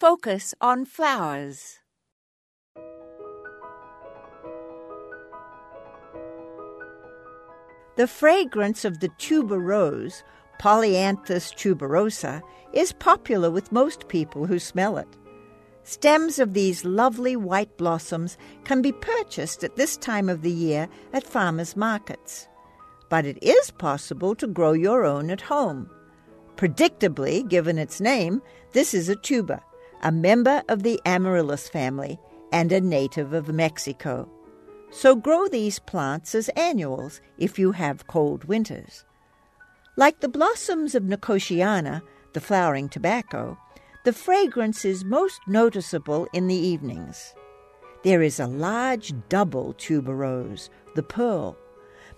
Focus on flowers. The fragrance of the tuberose, Polianthes tuberosa, is popular with most people who smell it. Stems of these lovely white blossoms can be purchased at this time of the year at farmers' markets. But it is possible to grow your own at home. Predictably, given its name, this is a tuber, a member of the Amaryllis family and a native of Mexico. So grow these plants as annuals if you have cold winters. Like the blossoms of Nicotiana, the flowering tobacco, the fragrance is most noticeable in the evenings. There is a large double tuberose, the pearl,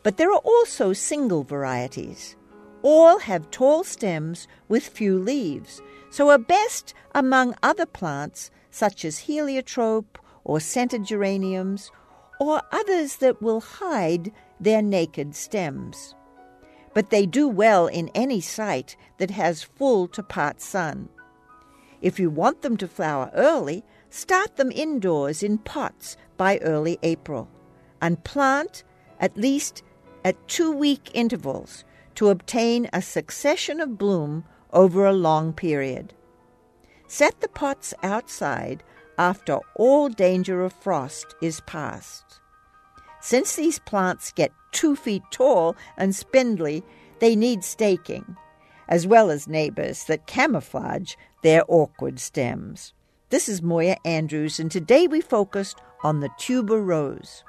but there are also single varieties. All have tall stems with few leaves, so are best among other plants such as heliotrope or scented geraniums or others that will hide their naked stems. But they do well in any site that has full to part sun. If you want them to flower early, start them indoors in pots by early April and plant at least at two week intervals to obtain a succession of bloom over a long period. Set the pots outside after all danger of frost is past. Since these plants get two feet tall and spindly, they need staking, as well as neighbors that camouflage their awkward stems. This is Moya Andrews, and today we focused on the tuberose.